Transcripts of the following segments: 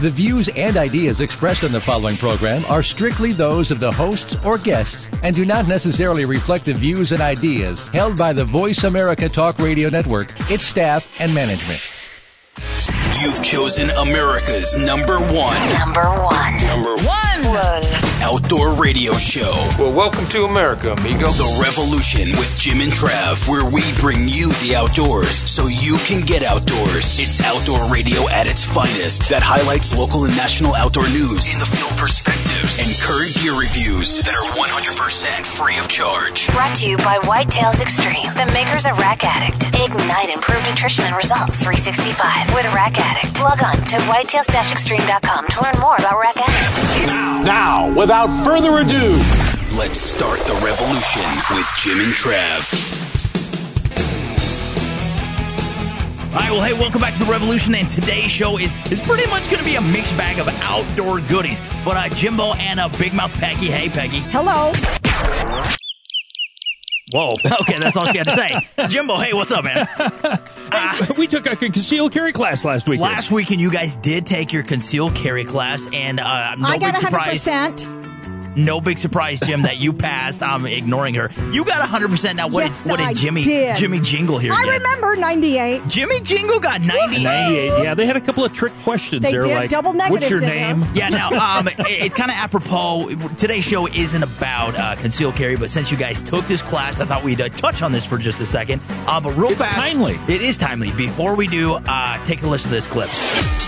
The views and ideas expressed on the following program are strictly those of the hosts or guests and do not necessarily reflect the views and ideas held by the Voice America Talk Radio Network, its staff, and management. You've chosen America's number one. Number one. Number one. One. Outdoor radio show. Well, welcome to America, amigo. The Revolution with Jim and Trav, where we bring you the outdoors so you can get outdoors. It's outdoor radio at its finest that highlights local and national outdoor news, in the field perspectives, and current gear reviews that are 100% free of charge. Brought to you by Whitetails Extreme, the makers of Rack Addict. Ignite improved nutrition and results 365 with Rack Addict. Log on to whitetails-extreme.com to learn more about Rack Addict. Now, without further ado, Let's start the revolution with Jim and Trav. All right, well, hey, welcome back to the Revolution, and today's show is is pretty much going to be a mixed bag of outdoor goodies. But uh, Jimbo and uh, Big Mouth Peggy, hey Peggy, Hello. whoa, okay, that's all she had to say. Jimbo, hey, what's up, man? we took a concealed carry class last week. Last weekend, you guys did take your concealed carry class, and uh, no I got big surprise. 100%. No big surprise, Jim, that you passed. I'm ignoring her. You got 100. percent Now, what Yes, did what did Jimmy did. Jimmy Jingle here? I get? remember 98. Jimmy Jingle got 98. 98. Yeah, they had a couple of trick questions. They They're did. like, Double what's your name? there. Yeah, now um, it- it's kind of apropos. Today's show isn't about uh, concealed carry, but since you guys took this class, I thought we'd uh, touch on this for just a second. Uh, but real It's fast, timely. It is timely. Before we do, uh, take a listen to this clip.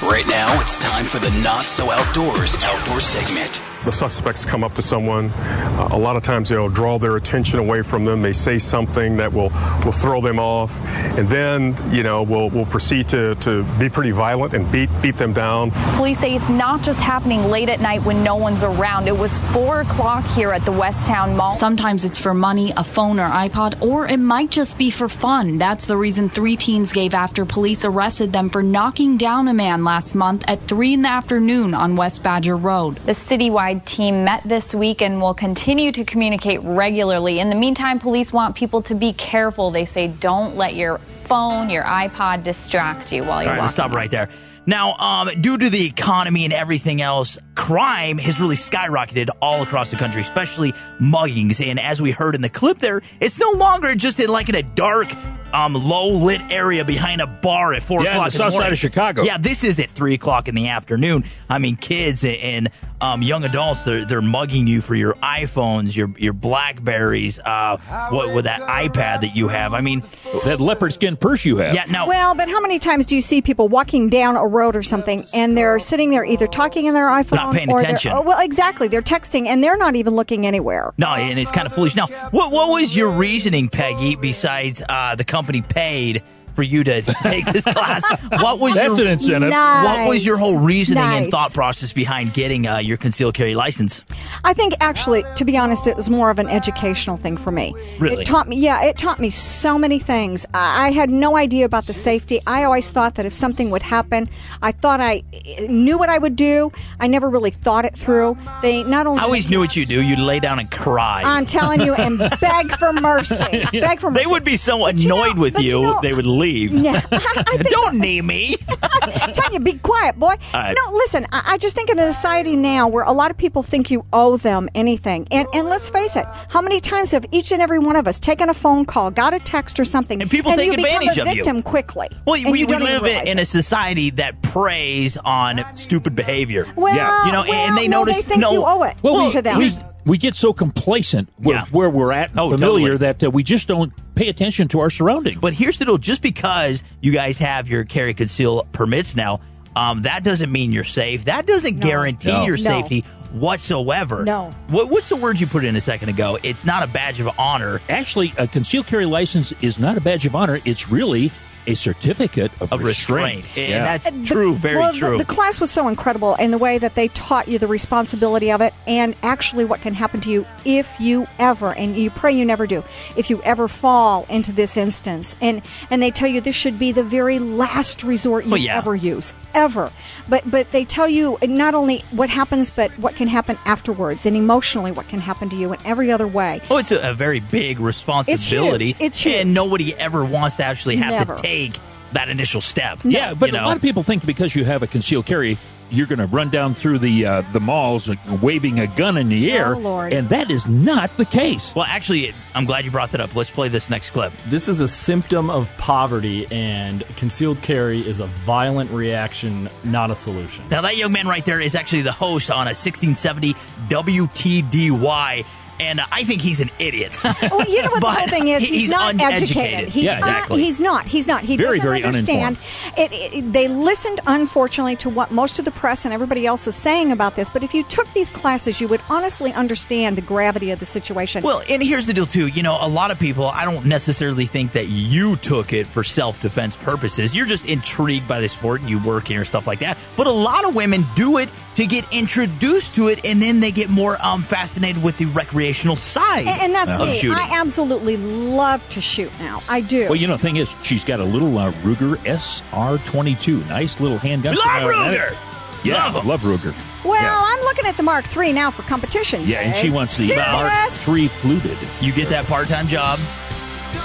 Right now, it's time for the Not So Outdoors outdoor segment. The suspects come up to someone. Uh, a lot of times they'll draw their attention away from them. They say something that will, will throw them off, and then you know we'll, we'll proceed to, to be pretty violent and beat beat them down. Police say it's not just happening late at night when no one's around. It was 4 o'clock here at the West Towne Mall. Sometimes it's for money, a phone, or iPod, or it might just be for fun. That's the reason three teens gave after police arrested them for knocking down a man last month at 3 in the afternoon on West Badger Road. The citywide team met this week and will continue to communicate regularly. In the meantime, police want people to be careful. They say don't let your phone, your iPod distract you while you're right, let's walking. stop right there. Now, um, due to the economy and everything else, crime has really skyrocketed all across the country, especially muggings. And as we heard in the clip there, it's no longer just in like in a dark, um, low lit area behind a bar at four Yeah, in o'clock. the in south side of Chicago. Yeah, this is at three o'clock in the afternoon. I mean, kids and um, young adults, they're, they're mugging you for your iPhones, your your Blackberries, uh, what with that iPad that you have. I mean, That leopard skin purse you have. yeah. Now, Well, but how many times do you see people walking down a road or something and they're sitting there either talking in their iPhone Not paying or they're- attention. oh, well, exactly. They're texting and they're not even looking anywhere. No, and it's kind of foolish. Now, what what was your reasoning, Peggy? Besides uh, the company paid for you to take this class, what was That's your, an incentive. What was your whole reasoning and thought process behind getting uh, your concealed carry license? I think actually, to be honest, it was more of an educational thing for me. Really? It taught me, yeah, it taught me so many things. I I had no idea about the safety. I always thought that if something would happen, I thought I eh, knew what I would do. I never really thought it through. They not only I always knew what you do. You'd lay down and cry. I'm telling you, and beg for mercy. Beg for mercy. they would be so But you annoyed know- with you, you know- they would leave. Yeah, I think Don't name me. I'm telling you, be quiet, boy. right. No, listen. I, I just think in a society now where a lot of people think you owe them anything, and and let's face it, how many times have each and every one of us taken a phone call, got a text or something, And people take you advantage become a of you. victim quickly? Well, we, you we live realize in a society that preys on stupid behavior. Well, Yeah. You know, well, and they well, notice- they think no. you owe it Well, we, to them. We, we get so complacent with Yeah. where we're at, Oh, familiar, totally. that uh, we just don't pay attention to our surroundings. But here's the deal: just because you guys have your carry conceal permits now, um, that doesn't mean you're safe. That doesn't guarantee No. your No. safety whatsoever. No. What, what's the word you put in a second ago? It's not a badge of honor. Actually, a concealed carry license is not a badge of honor. It's really a certificate of, Of restraint. And Yeah. that's The- true, very well, the- true. The, class was so incredible in the way that they taught you the responsibility of it and actually what can happen to you if you ever, and you pray you never do, if you ever fall into this instance. And, and they tell you this should be the very last resort you Well, yeah. ever use, ever. But, but they tell you not only what happens, but what can happen afterwards and emotionally what can happen to you in every other way. Oh, it's a, a very big responsibility. It's huge. It's huge. And nobody ever wants to actually have Never. to take that initial step. Yeah, but you know? a lot of people think because you have a concealed carry, you're going to run down through the uh, the malls waving a gun in the air, Oh, Lord. and that is not the case. Well, actually, I'm glad you brought that up. Let's play this next clip. This is a symptom of poverty, and concealed carry is a violent reaction, not a solution. Now, that young man right there is actually the host on a 1670 WTDY. And uh, I think he's an idiot. Well, you know what the But whole thing is? he- He's, not uneducated. educated. He's yeah, exactly. Not, he's not. He's not. He Very, doesn't very understand. It, it, they listened, unfortunately, to what most of the press and everybody else is saying about this. But if you took these classes, you would honestly understand the gravity of the situation. Well, and here's the deal too. You know, a lot of people. I don't necessarily think that you took it for self-defense purposes. You're just intrigued by the sport and you work here and stuff like that. But a lot of women do it to get introduced to it, and then they get more um, fascinated with the recreational side and, and that's of me. shooting. I absolutely love to shoot now. I do. Well, you know, the thing is, she's got a little uh, Ruger SR22, nice little handgun. Love Ruger! Yeah, Love 'em. love Ruger. well, yeah. I'm looking at the Mark III now for competition. Yeah, and she wants the Serious? Mark III fluted. You get that part-time job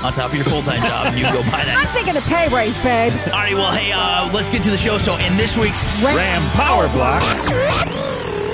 on top of your full-time job, and you go buy that. I'm thinking a pay raise, babe. All right, well, hey, uh, let's get to the show. So, in this week's Ram Power Block.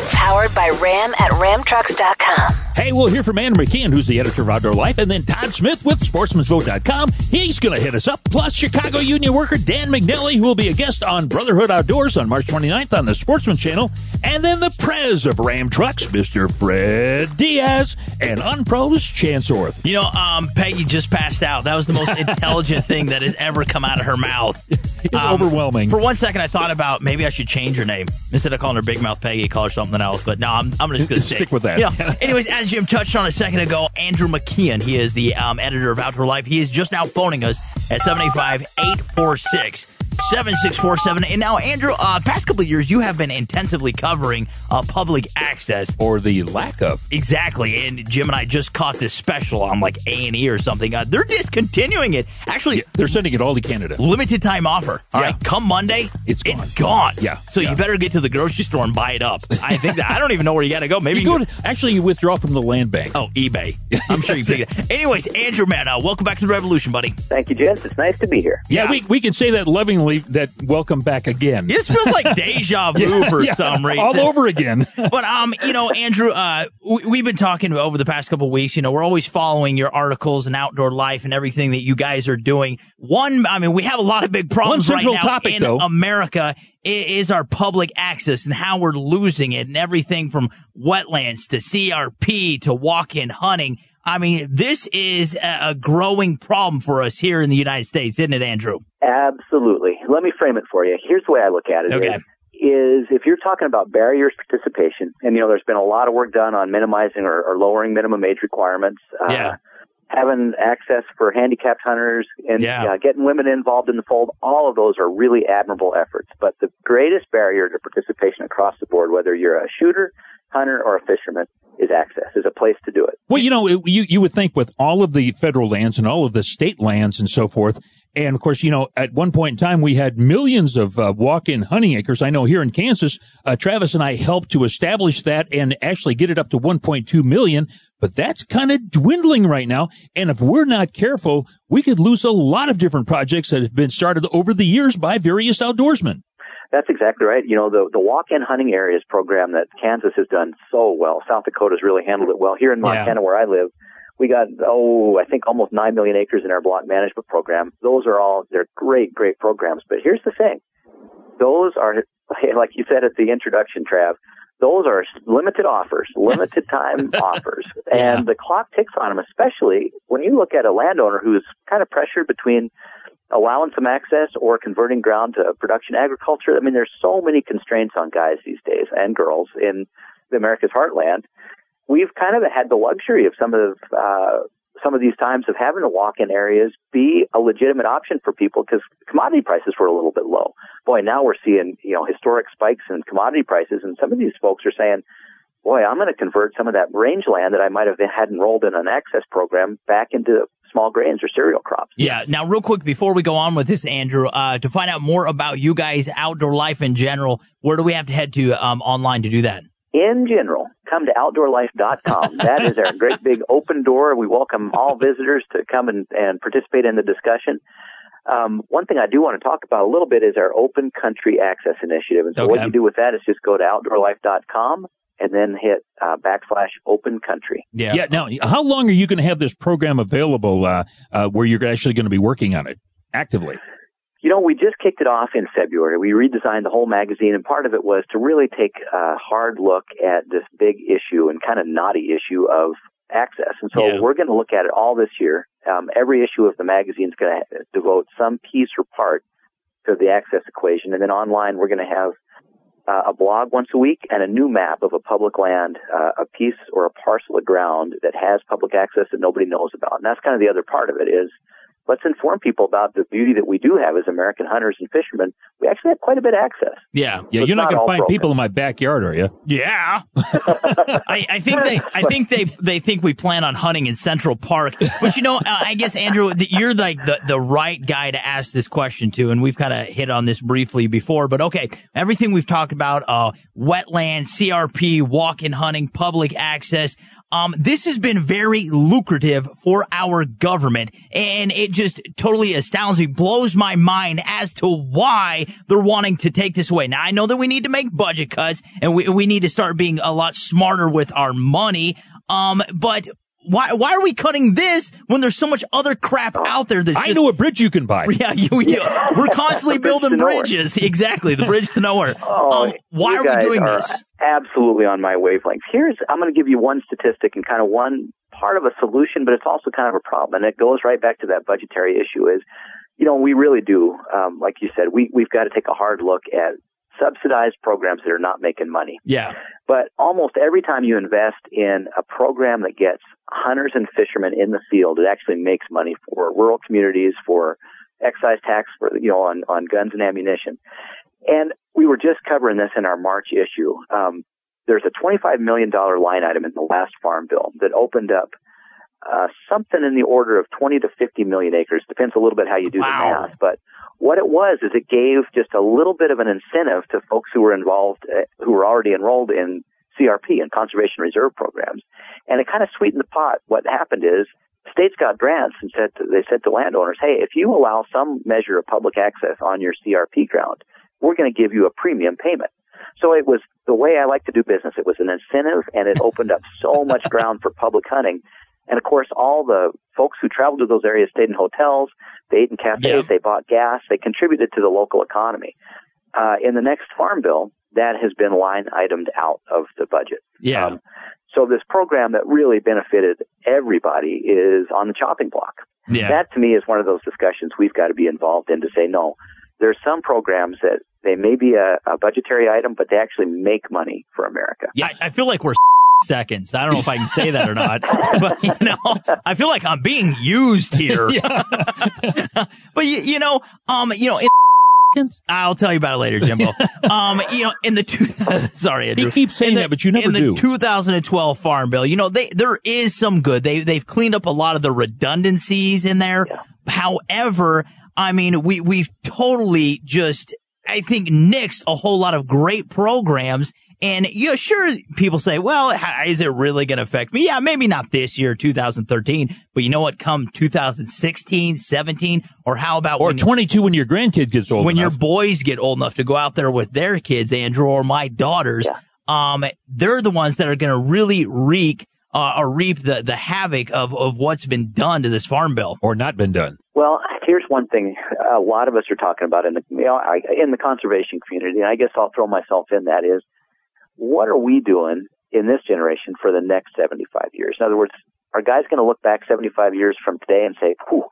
Powered by Ram at ramtrucks.com. Hey, we'll hear from Ann McKean, who's the editor of Outdoor Life, and then Todd Smith with sportsmansvote.com. He's going to hit us up. Plus, Chicago Union worker Dan McNally, who will be a guest on Brotherhood Outdoors on March 29th on the Sportsman Channel. And then the prez of Ram Trucks, Mr. Fred Diaz, and Unpros Chance Orth. You know, um, Peggy just passed out. That was the most intelligent thing that has ever come out of her mouth. It's overwhelming. For one second, I thought about maybe I should change her name instead of calling her Big Mouth Peggy. Call her something else. But no, I'm, I'm just going to Stick with that. You know, anyways, as Jim touched on a second ago, Andrew McKean, he is the um, editor of Outdoor Life. He is just now phoning us at 785-846. 7647. And now, Andrew, uh, past couple of years, you have been intensively covering uh, public access. Or the lack of. Exactly. And Jim and I just caught this special on like A&E or something. Uh, they're discontinuing it. Actually, They're sending it all to Canada. limited time offer. All Yeah. right, come Monday, It's gone. gone. Yeah, So yeah. you better get to the grocery store and buy it up. I think that I don't even know where you got to go. Maybe You you go to, actually, you withdraw from the land bank. Oh, eBay. I'm sure you can pick it. Anyways, Andrew, man, uh, welcome back to the revolution, buddy. Thank you, gents. It's nice to be here. Yeah, we, we can say that lovingly, that welcome back again. This feels like deja vu Yeah, for yeah, some reason. All over again. but um, you know, Andrew, uh, we, we've been talking over the past couple of weeks. You know, we're always following your articles and outdoor life and everything that you guys are doing. One, I mean, we have a lot of big problems One right now topic, in though. America. Is our public access and how we're losing it, and everything from wetlands to CRP to walk-in hunting. I mean, this is a, growing problem for us here in the United States, isn't it, Andrew? Absolutely. Let me frame it for you. Here's the way I look at it. Okay. Is, is if you're talking about barriers to participation, and you know, there's been a lot of work done on minimizing or, or lowering minimum age requirements. Uh, Yeah. Having access for handicapped hunters and Yeah. uh, getting women involved in the fold, all of those are really admirable efforts. But the greatest barrier to participation across the board, whether you're a shooter, hunter, or a fisherman, is access, is a place to do it. Well, you know, it- you you would think with all of the federal lands and all of the state lands and so forth, and of course, you know, at one point in time we had millions of uh, walk-in hunting acres. I know here in Kansas, uh, Travis and I helped to establish that and actually get it up to 1.2 million. But that's kind of dwindling right now, and if we're not careful, we could lose a lot of different projects that have been started over the years by various outdoorsmen. That's exactly right. You know, the the walk-in hunting areas program that Kansas has done so well. South Dakota's really handled it well. Here in Montana, where I live, we got oh, I think almost nine million acres in our block management program. Those are all they're great, great programs. But here's the thing: those are like you said at the introduction, Trav. Those are limited offers, limited time offers, and the clock ticks on them. Especially when you look at a landowner who's kind of pressured between allowing some access or converting ground to production agriculture. I mean, there's so many constraints on guys these days and girls in the America's heartland. We've kind of had the luxury of some of uh, some of these times of having to walk in areas be a legitimate option for people because commodity prices were a little bit low. Boy, now we're seeing, you know, historic spikes in commodity prices and some of these folks are saying, boy, I'm going to convert some of that rangeland that I might have had enrolled in an access program back into small grains or cereal crops. Yeah. Now, real quick, before we go on with this, Andrew, uh, to find out more about you guys' outdoor life in general, where do we have to head to um, online to do that? In general, come to outdoorlife.com. that is our great big open door. We welcome all visitors to come and, and participate in the discussion. Um, one thing I do want to talk about a little bit is our Open Country Access Initiative. And so Okay. what you do with that is just go to outdoorlife.com and then hit uh, backslash Open Country. Yeah. Yeah. Now, how long are you going to have this program available uh, uh, where you're actually going to be working on it actively? You know, we just kicked it off in February. We redesigned the whole magazine, and part of it was to really take a hard look at this big issue and kind of knotty issue of access. And so we're going to look at it all this year. Um, every issue of the magazine is going to devote some piece or part to the access equation, and then online we're going to have uh, a blog once a week and a new map of a public land, uh, a piece or a parcel of ground that has public access that nobody knows about. And that's kind of the other part of it is let's inform people about the beauty that we do have as American hunters and fishermen. We actually have quite a bit of access. Yeah. Yeah, So you're not not going to find broken. people in my backyard, are you? Yeah. I, I think they, I think they, they think we plan on hunting in Central Park. But you know, uh, I guess Andrew, you're like the, the right guy to ask this question to, and we've kind of hit on this briefly before. But okay, everything we've talked about, uh, wetland, CRP, walk-in hunting, public access. Um, this has been very lucrative for our government, and it just totally astounds me, blows my mind as to why they're wanting to take this away. Now, I know that we need to make budget cuts, and we we need to start being a lot smarter with our money. Um, but why why are we cutting this when there's so much other crap out there that I just know a bridge you can buy. yeah, you, you, we're constantly bridge building to nowhere. bridges. Exactly, the bridge to nowhere. Oh, um, why are we doing are this? Absolutely on my wavelength. Here's I'm going to give you one statistic and kind of one part of a solution, but it's also kind of a problem, and it goes right back to that budgetary issue. Is you know we really do, um, like you said, we we've got to take a hard look at subsidized programs that are not making money. Yeah. But almost every time you invest in a program that gets hunters and fishermen in the field, it actually makes money for rural communities, for excise tax for you know on on guns and ammunition. And we were just covering this in our March issue. Um, there's a $25 million line item in the last farm bill that opened up uh, something in the order of 20 to 50 million acres. Depends a little bit how you do the math. But what it was is it gave just a little bit of an incentive to folks who were involved, uh, who were already enrolled in CRP and conservation reserve programs. And it kind of sweetened the pot. What happened is states got grants and said to, they said to landowners, hey, if you allow some measure of public access on your CRP ground, we're going to give you a premium payment. So it was the way I like to do business. It was an incentive and it opened up so much ground for public hunting. And of course, all the folks who traveled to those areas stayed in hotels, they ate in cafes, they bought gas, they contributed to the local economy. Uh, in the next farm bill, that has been line itemed out of the budget. Yeah. Um, so this program that really benefited everybody is on the chopping block. Yeah. That to me is one of those discussions we've got to be involved in to say no. There's some programs that they may be a, a budgetary item, but they actually make money for America. Yeah, I, I feel like we're seconds. I don't know if I can say that or not, but you know, I feel like I'm being used here. but you, you know, um, you know, in I'll tell you about it later, Jimbo. um, you know, in the two, sorry, Andrew. He keeps saying the- that, but you never in do. the 2012 Farm Bill, you know, they there is some good. They they've cleaned up a lot of the redundancies in there. However, I mean, we we've totally just I think nixed a whole lot of great programs. And you know, sure, people say, well, how, is it really going to affect me? Yeah, maybe not this year, 2013, but you know what? Come 2016, 17, or how about Or when, 22 when your grandkid gets old when enough. your boys get old enough to go out there with their kids, Andrew, or my daughters, um, they're the ones that are going to really wreak uh, or reap the, the havoc of, of what's been done to this farm bill. Or not been done. Well, here's one thing a lot of us are talking about in the you know, I, in the conservation community, and I guess I'll throw myself in that is what are we doing in this generation for the next 75 years? In other words, are guys going to look back 75 years from today and say, "Whew,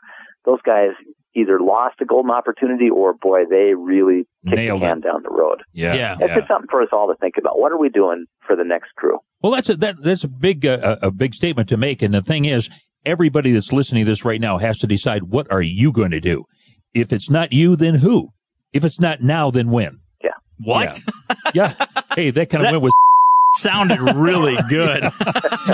those guys either lost a golden opportunity or boy, they really kicked Nailed the it. down the road." Yeah. Yeah. It's just something for us all to think about. What are we doing for the next crew? Well, that's a that, that's a big uh, a big statement to make. And the thing is, everybody that's listening to this right now has to decide what are you going to do. If it's not you, then who? If it's not now, then when? Yeah. What? Yeah. Hey, that kind of went with sounded really good.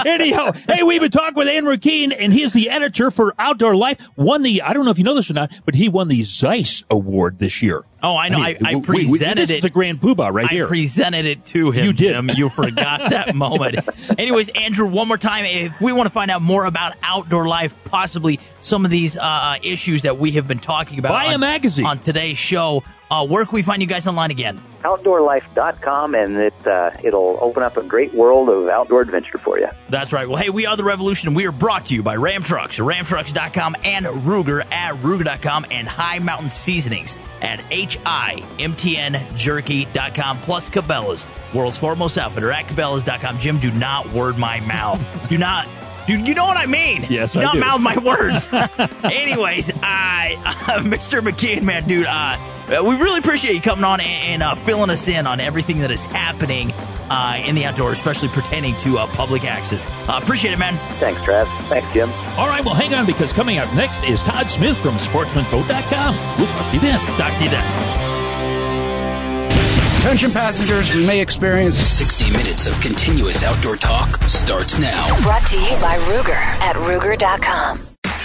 Anyhow, hey, we've been talking with Andrew Keene, and he's the editor for Outdoor Life. Won the, I don't know if you know this or not, but he won the Zeiss Award this year. Oh, I know. I, I, we- presented we- this it. is the grand poobah right I here. presented it to him. You did. Jim. You forgot that moment. Anyways, Andrew, one more time. If we want to find out more about outdoor life, possibly some of these uh, issues that we have been talking about Buy a magazine. on today's show, uh, where can we find you guys online again? OutdoorLife.com, and it uh, it'll open up a great world of outdoor adventure for you. That's right. Well, hey, we are the Revolution. We are brought to you by Ram Trucks, ramtrucks.com, and Ruger at Ruger.com, and High Mountain Seasonings at HIMTNJerky.com, plus Cabela's, world's foremost outfitter at Cabela's.com. Jim, do not word my mouth. do not. You, you know what I mean? Yes, do I not do. mouth my words. Anyways, I, uh, Mr. McKean, man, dude, uh, we really appreciate you coming on and, and uh, filling us in on everything that is happening uh, in the outdoors, especially pertaining to uh, public access. Uh, appreciate it, man. Thanks, Trav. Thanks, Jim. All right, well, hang on because coming up next is Todd Smith from SportsmanVote.com. We'll talk to you then. Talk to you then. Attention passengers, we may experience 60 minutes of continuous outdoor talk starts now. Brought to you by Ruger at Ruger.com.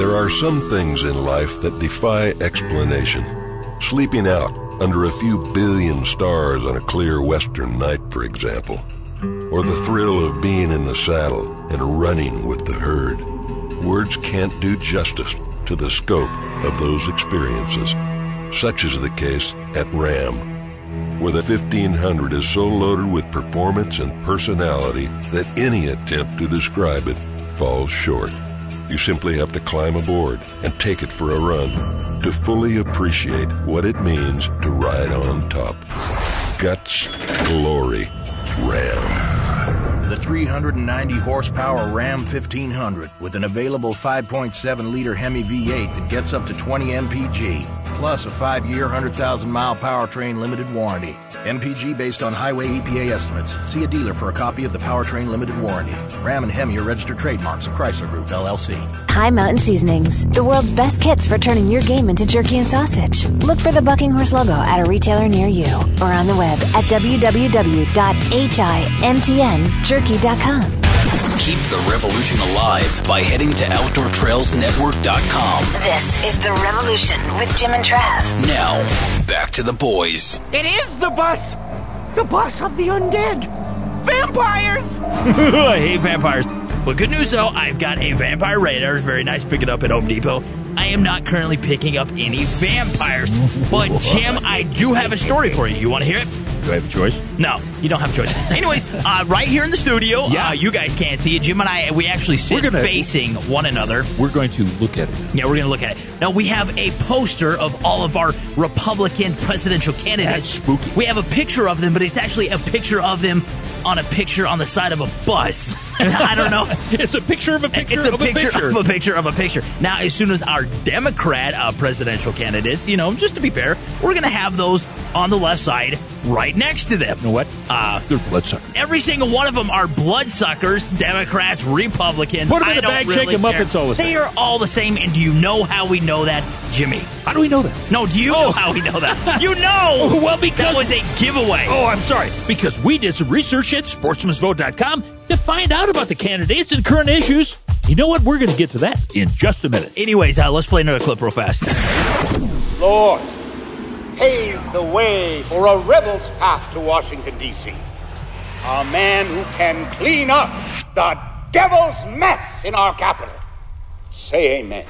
There are some things in life that defy explanation. Sleeping out under a few billion stars on a clear western night, for example. Or the thrill of being in the saddle and running with the herd. Words can't do justice to the scope of those experiences. Such is the case at RAM, where the 1500 is so loaded with performance and personality that any attempt to describe it falls short. You simply have to climb aboard and take it for a run to fully appreciate what it means to ride on top. Guts, glory, Ram. The 390 horsepower Ram 1500 with an available 5.7 liter Hemi V8 that gets up to 20 mpg, plus a 5 year, 100,000 mile powertrain limited warranty. MPG based on highway EPA estimates. See a dealer for a copy of the powertrain limited warranty. Ram and Hemi are registered trademarks of Chrysler Group, LLC. High Mountain Seasonings, the world's best kits for turning your game into jerky and sausage. Look for the Bucking Horse logo at a retailer near you or on the web at www.himtnjerky.com. Keep the revolution alive by heading to OutdoorTrailsNetwork.com. This is The Revolution with Jim and Trav. Now, back to the boys. It is the bus! The bus of the undead! Vampires! I hate vampires. But good news though, I've got a vampire radar. It's very nice. Pick it up at Home Depot. I am not currently picking up any vampires. But Jim, I do have a story for you. You want to hear it? Do I have a choice? No, you don't have a choice. Anyways, uh, right here in the studio, Yeah. uh, you guys can't see it. Jim and I, we actually sit We're gonna- facing one another. We're going to look at it. Yeah, we're going to look at it. Now, we have a poster of all of our Republican presidential candidates. That's spooky. We have a picture of them, but it's actually a picture of them on a picture on the side of a bus. I don't know. it's a picture of a picture It's a of a picture, picture. of a picture of a picture. Now, as soon as our Democrat uh, presidential candidates, you know, just to be fair, we're going to have those on the left side right next to them. You know what? Uh, They're bloodsuckers. Every single one of them are bloodsuckers, Democrats, Republicans. Put 'em in I a don't bag, really shake 'em up, it's all the same. They are all the same. And do you know how we know that, Jimmy? How do we know that? No, do you know how we know that? You know! Oh, well, because- that was a giveaway. Oh, I'm sorry. Because we did some research at sportsmansvote.com to find out about the candidates and current issues. You know what? We're going to get to that in just a minute. Anyways, uh, let's play another clip real fast. Lord, pave the way for a rebel's path to Washington, D.C. A man who can clean up the devil's mess in our capital. Say amen.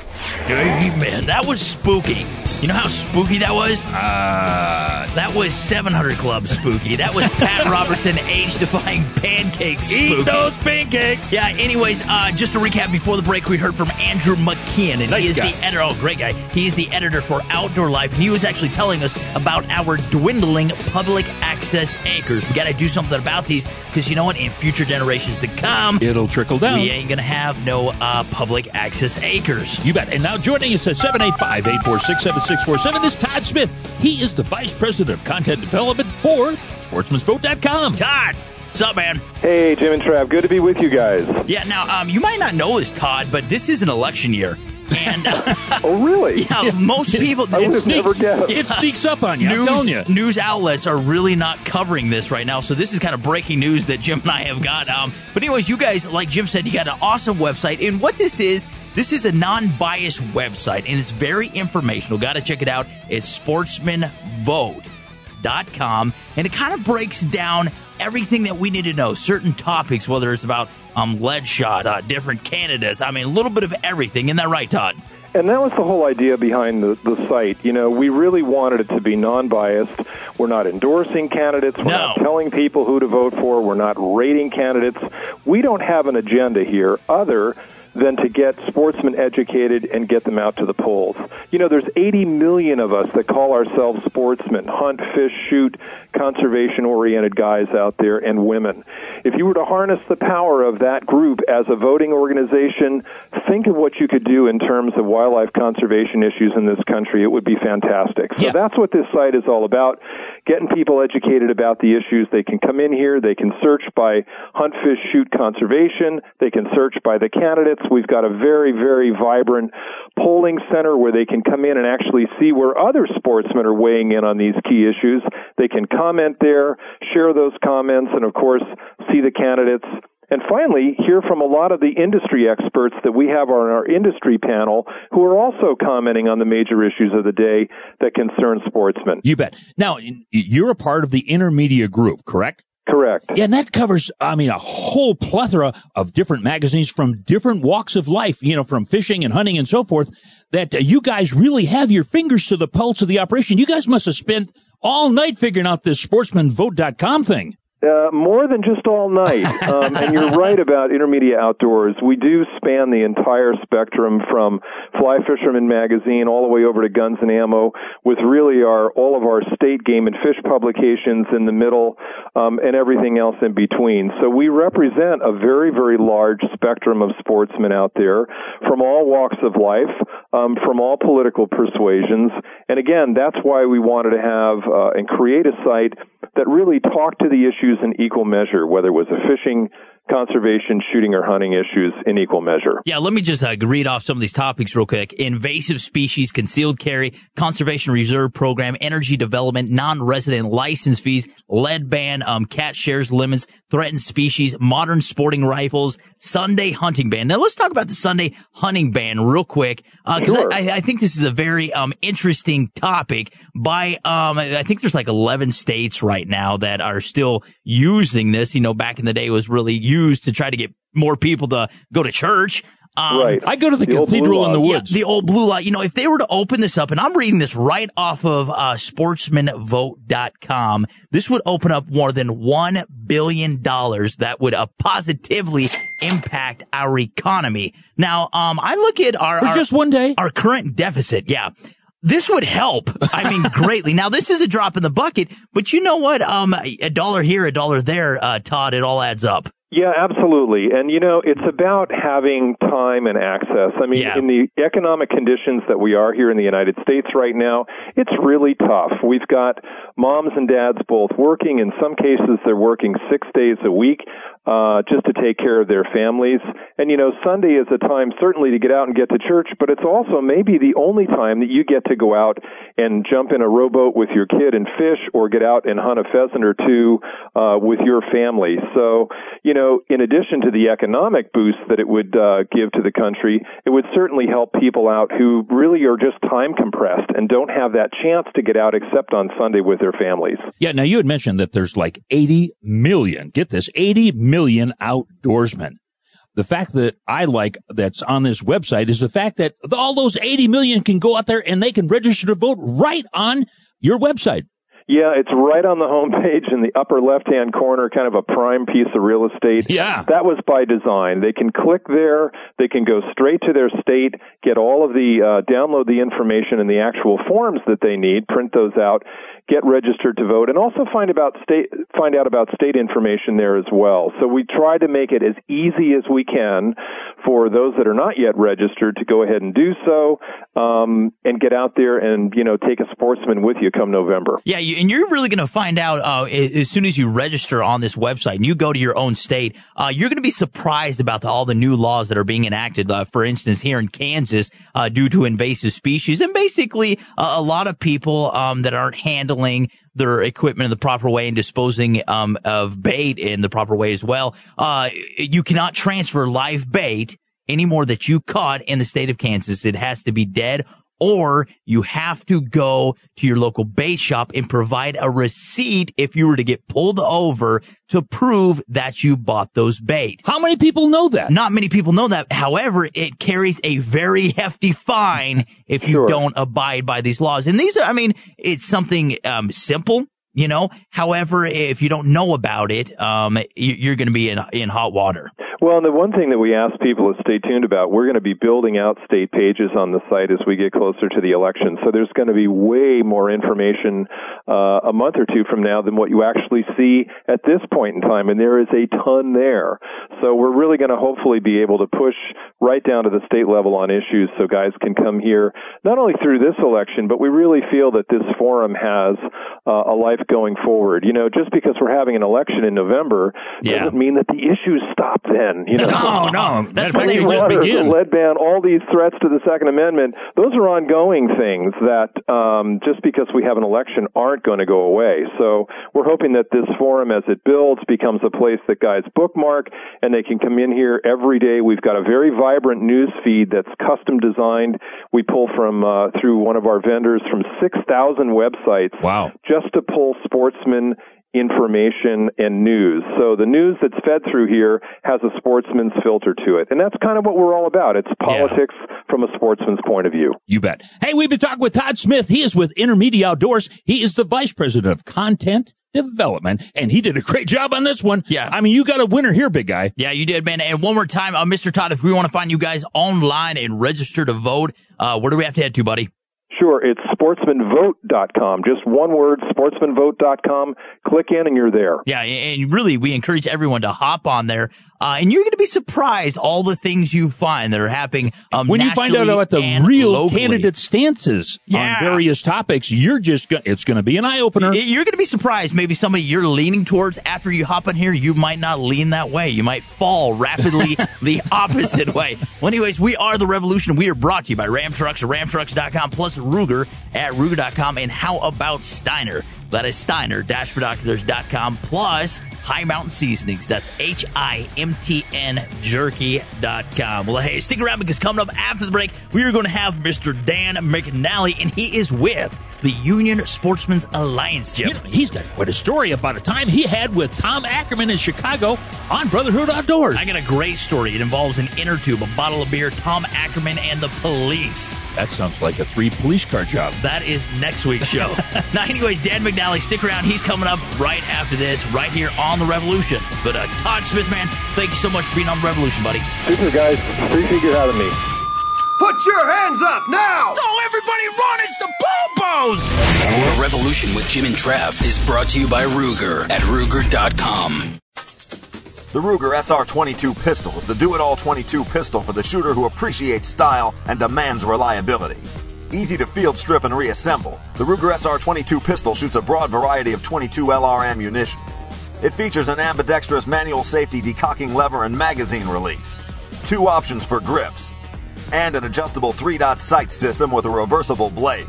Amen. That was spooky. You know how spooky that was? Uh, that was 700 Club spooky. That was Pat Robertson age-defying pancakes spooky. Eat those pancakes. Yeah. Anyways, uh, just to recap, before the break, we heard from Andrew McKean, and Nice he is guy. the editor. Oh, great guy! He is the editor for Outdoor Life, and he was actually telling us about our dwindling public access acres. We got to do something about these because you know what? In future generations to come, It'll trickle down. we ain't gonna have no uh, public access acres. You bet. And now joining us at 785 846 7647 is Todd Smith. He is the Vice President of Content Development for Sportsman'sVote.com. Todd, what's up, man? Hey, Jim and Trav, good to be with you guys. Yeah. Now, um, you might not know this, Todd, but this is an election year. And uh, oh, really? Yeah, most people. I would it have sneaks- never guessed. It sneaks up on you. I'm News, you. news outlets are really not covering this right now, so this is kind of breaking news that Jim and I have got. Um, but anyways, you guys, like Jim said, you got an awesome website, and what this is, this is a non-biased website, and it's very informational. Got to check it out. It's sportsmanvote.com, and it kind of breaks down everything that we need to know, certain topics, whether it's about um, lead shot, uh, different candidates. I mean, a little bit of everything. Isn't that right, Todd? And that was the whole idea behind the, the site. You know, we really wanted it to be non biased. We're not endorsing candidates. We're not telling people who to vote for. We're not rating candidates. We don't have an agenda here other than to get sportsmen educated and get them out to the polls. You know, there's 80 million of us that call ourselves sportsmen, hunt, fish, shoot, conservation oriented guys out there and women. If you were to harness the power of that group as a voting organization, think of what you could do in terms of wildlife conservation issues in this country. It would be fantastic. So that's what this site is all about. Getting people educated about the issues. They can come in here, they can search by hunt, fish, shoot conservation, they can search by the candidates. We've got a very, very vibrant polling center where they can come in and actually see where other sportsmen are weighing in on these key issues. They can comment there, share those comments, and of course, see the candidates. And finally, hear from a lot of the industry experts that we have on our industry panel who are also commenting on the major issues of the day that concern sportsmen. You bet. Now, you're a part of the Intermedia Group, correct? Correct. Yeah, and that covers, I mean, a whole plethora of different magazines from different walks of life, you know, from fishing and hunting and so forth, that uh, you guys really have your fingers to the pulse of the operation. You guys must have spent all night figuring out this sportsmanvote.com thing. Uh, more than just all night. Um, and you're right about Intermedia Outdoors. We do span the entire spectrum from Fly Fisherman Magazine all the way over to Guns and Ammo with really our, all of our state game and fish publications in the middle, um, and everything else in between. So we represent a very, very large spectrum of sportsmen out there from all walks of life, um, from all political persuasions. And again, that's why we wanted to have uh, and create a site that really talked to the issues in equal measure, whether it was a fishing, conservation, shooting, or hunting issues in equal measure. Yeah, let me just uh, read off some of these topics real quick. Invasive species, concealed carry, conservation reserve program, energy development, non-resident license fees, lead ban, um, catch shares limits, threatened species, modern sporting rifles, Sunday hunting ban. Now let's talk about the Sunday hunting ban real quick, because Sure. I, I think this is a very um, interesting topic. By um, I think there's like 11 states right now that are still using this. You know, back in the day, it was really used to try to get more people to go to church. Um, Right. I go to the, The cathedral in the woods. yeah, the old blue light. You know, if they were to open this up, and I'm reading this right off of uh, sportsmanvote.com, this would open up more than $1 billion that would uh, positively impact our economy. Now, um, I look at our, For our just one day. our current deficit. Yeah. This would help. I mean, greatly. Now, this is a drop in the bucket, but you know what? Um, a dollar here, a dollar there, uh, Todd, it all adds up. Yeah, absolutely. And you know, it's about having time and access. I mean, Yeah. in the economic conditions that we are here in the United States right now, it's really tough. We've got moms and dads both working. In some cases, they're working six days a week uh, just to take care of their families. And you know, Sunday is a time certainly to get out and get to church, but it's also maybe the only time that you get to go out and jump in a rowboat with your kid and fish, or get out and hunt a pheasant or two uh, with your family. So, you know, in addition to the economic boost that it would uh, give to the country, it would certainly help people out who really are just time compressed and don't have that chance to get out except on Sunday with their families. Yeah, now you had mentioned that there's like 80 million, get this, 80 million outdoorsmen. the fact that I like that's on this website is the fact that all those 80 million can go out there and they can register to vote right on your website. Yeah, it's right on the homepage in the upper left hand corner, kind of a prime piece of real estate. Yeah. That was by design. They can click there, they can go straight to their state, get all of the, uh, download the information and the actual forms that they need, print those out, get registered to vote, and also find about state find out about state information there as well. So we try to make it as easy as we can for those that are not yet registered to go ahead and do so, um, and get out there and you know take a sportsman with you come November. Yeah, you, and you're really going to find out uh, as soon as you register on this website and you go to your own state. Uh, you're going to be surprised about the, all the new laws that are being enacted. Uh, for instance, here in Kansas, uh, due to invasive species, and basically a lot of people um, that aren't handling handling their equipment in the proper way and disposing um, of bait in the proper way as well. Uh, you cannot transfer live bait anymore that you caught in the state of Kansas. It has to be dead or you have to go to your local bait shop and provide a receipt if you were to get pulled over to prove that you bought those bait. How many people know that? Not many people know that. However, it carries a very hefty fine if you Sure. don't abide by these laws. And these are, I mean, it's something um, simple. You know, however, if you don't know about it, um, you- you're going to be in in hot water. Well, and the one thing that we ask people to stay tuned about, we're going to be building out state pages on the site as we get closer to the election. So there's going to be way more information uh, a month or two from now than what you actually see at this point in time, and there is a ton there. So we're really going to hopefully be able to push right down to the state level on issues so guys can come here not only through this election, but we really feel that this forum has uh, a life going forward. You know, just because we're having an election in November Yeah. doesn't mean that the issues stop then. You know, No, no, that's Clean where they just begin. The lead ban, all these threats to the Second Amendment, those are ongoing things that um, just because we have an election aren't going to go away. So we're hoping that this forum, as it builds, becomes a place that guys bookmark and they can come in here every day. We've got a very vibrant news feed that's custom designed. We pull from uh, through one of our vendors from 6,000 websites. Wow. Just to pull sportsman information and news. So the news that's fed through here has a sportsman's filter to it. And that's kind of what we're all about. It's politics from a sportsman's point of view. You bet. Hey, we've been talking with Todd Smith. He is with Intermedia Outdoors. He is the vice president of content development, and he did a great job on this one. Yeah. I mean, you got a winner here, big guy. Yeah, you did, man. And one more time, uh, Mr. Todd, if we want to find you guys online and register to vote, uh, where do we have to head to, buddy? Sure, it's sportsmanvote.com. Just one word, sportsmanvote.com. Click in and you're there. Yeah, and really, we encourage everyone to hop on there, uh, and you're going to be surprised all the things you find that are happening. Um, when you find out about the real locally. candidate stances Yeah. on various topics, you're just go- it's going to be an eye opener. You're going to be surprised. Maybe somebody you're leaning towards after you hop in here, you might not lean that way. You might fall rapidly the opposite way. Well, anyways, we are the revolution. We are brought to you by Ram Trucks, ramtrucks.com, plus Ruger at Ruger.com. And how about Steiner? That is Steiner-Binoculars.com plus High Mountain Seasonings. That's H-I-M-T-N Jerky.com. Well, hey, stick around because coming up after the break, we are going to have Mr. Dan McNally, and he is with the Union Sportsman's Alliance, Jim. You know, he's got quite a story about a time he had with Tom Ackerman in Chicago on Brotherhood Outdoors. I got a great story. It involves an inner tube, a bottle of beer, Tom Ackerman, and the police. That sounds like a three police car job. That is next week's show. now, anyways, Dan McNally, stick around. He's coming up right after this, right here on The Revolution. But uh, Todd Smith, man, thank you so much for being on The Revolution, buddy. Super guys, appreciate you having me. Put your hands up now! Go, everybody run! It's the Bobos! The Revolution with Jim and Trav is brought to you by Ruger at Ruger.com. The Ruger SR22 pistol is the do-it-all 22 pistol for the shooter who appreciates style and demands reliability. Easy to field strip and reassemble, the Ruger SR22 pistol shoots a broad variety of 22 LR ammunition. It features an ambidextrous manual safety decocking lever and magazine release, two options for grips, and an adjustable 3-dot sight system with a reversible blade.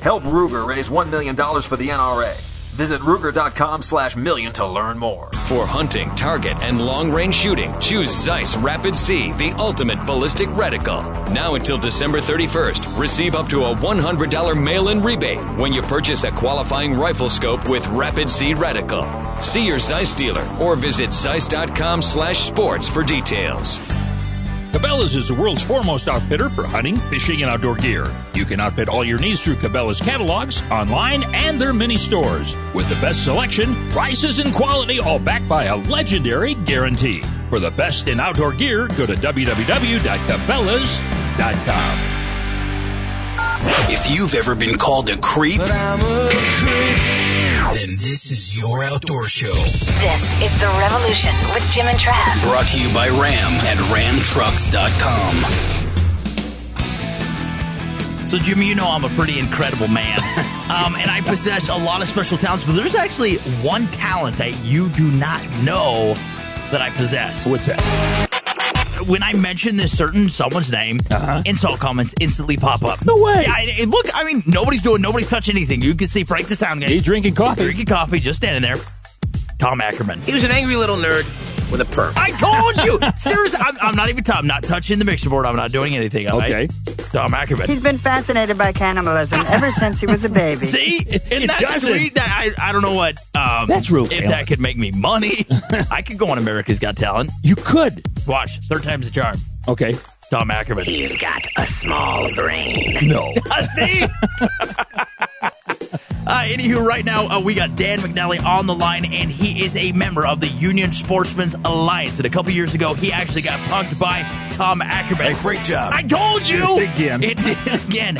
Help Ruger raise $1 million for the NRA. Visit Ruger.com slash million to learn more. For hunting, target, and long range shooting, choose Zeiss Rapid Z, the ultimate ballistic reticle. Now until December 31st, receive up to a $100 mail in rebate when you purchase a qualifying rifle scope with Rapid Z reticle. See your Zeiss dealer or visit Zeiss.com slash sports for details. Cabela's is the world's foremost outfitter for hunting, fishing, and outdoor gear. You can outfit all your needs through Cabela's catalogs, online, and their mini stores. With the best selection, prices, and quality, all backed by a legendary guarantee. For the best in outdoor gear, go to www.cabela's.com. If you've ever been called a creep, then this is your outdoor show. This is The Revolution with Jim and Trav. Brought to you by Ram at ramtrucks.com. So, Jimmy, you know I'm a pretty incredible man. um, and I possess a lot of special talents, but there's actually one talent that you do not know that I possess. What's that? When I mention this certain someone's name, Uh-huh. insult comments instantly pop up. No way. Yeah, I- I- look, I mean, nobody's doing, nobody's touching anything. You can see Frank the Sound Guy. He's drinking coffee. Drinking coffee, just standing there. Tom Ackerman. He was an angry little nerd with a perm. I told you. Seriously, I'm, I'm not even. I'm not touching the mixer board. I'm not doing anything. all right? Okay. Tom Ackerman. He's been fascinated by cannibalism ever since he was a baby. See, isn't It that doesn't. sweet? That I, I don't know what. Um, That's real If talent. that could make me money, I could go on America's Got Talent. You could. Watch third time's a charm. Okay. Tom Ackerman. He's got a small brain. No. See. Uh, anywho, right now uh, we got Dan McNally on the line, and he is a member of the Union Sportsmen's Alliance. And a couple years ago, he actually got punked by Tom Ackerman. Hey, great job. I told you It did again. It did again.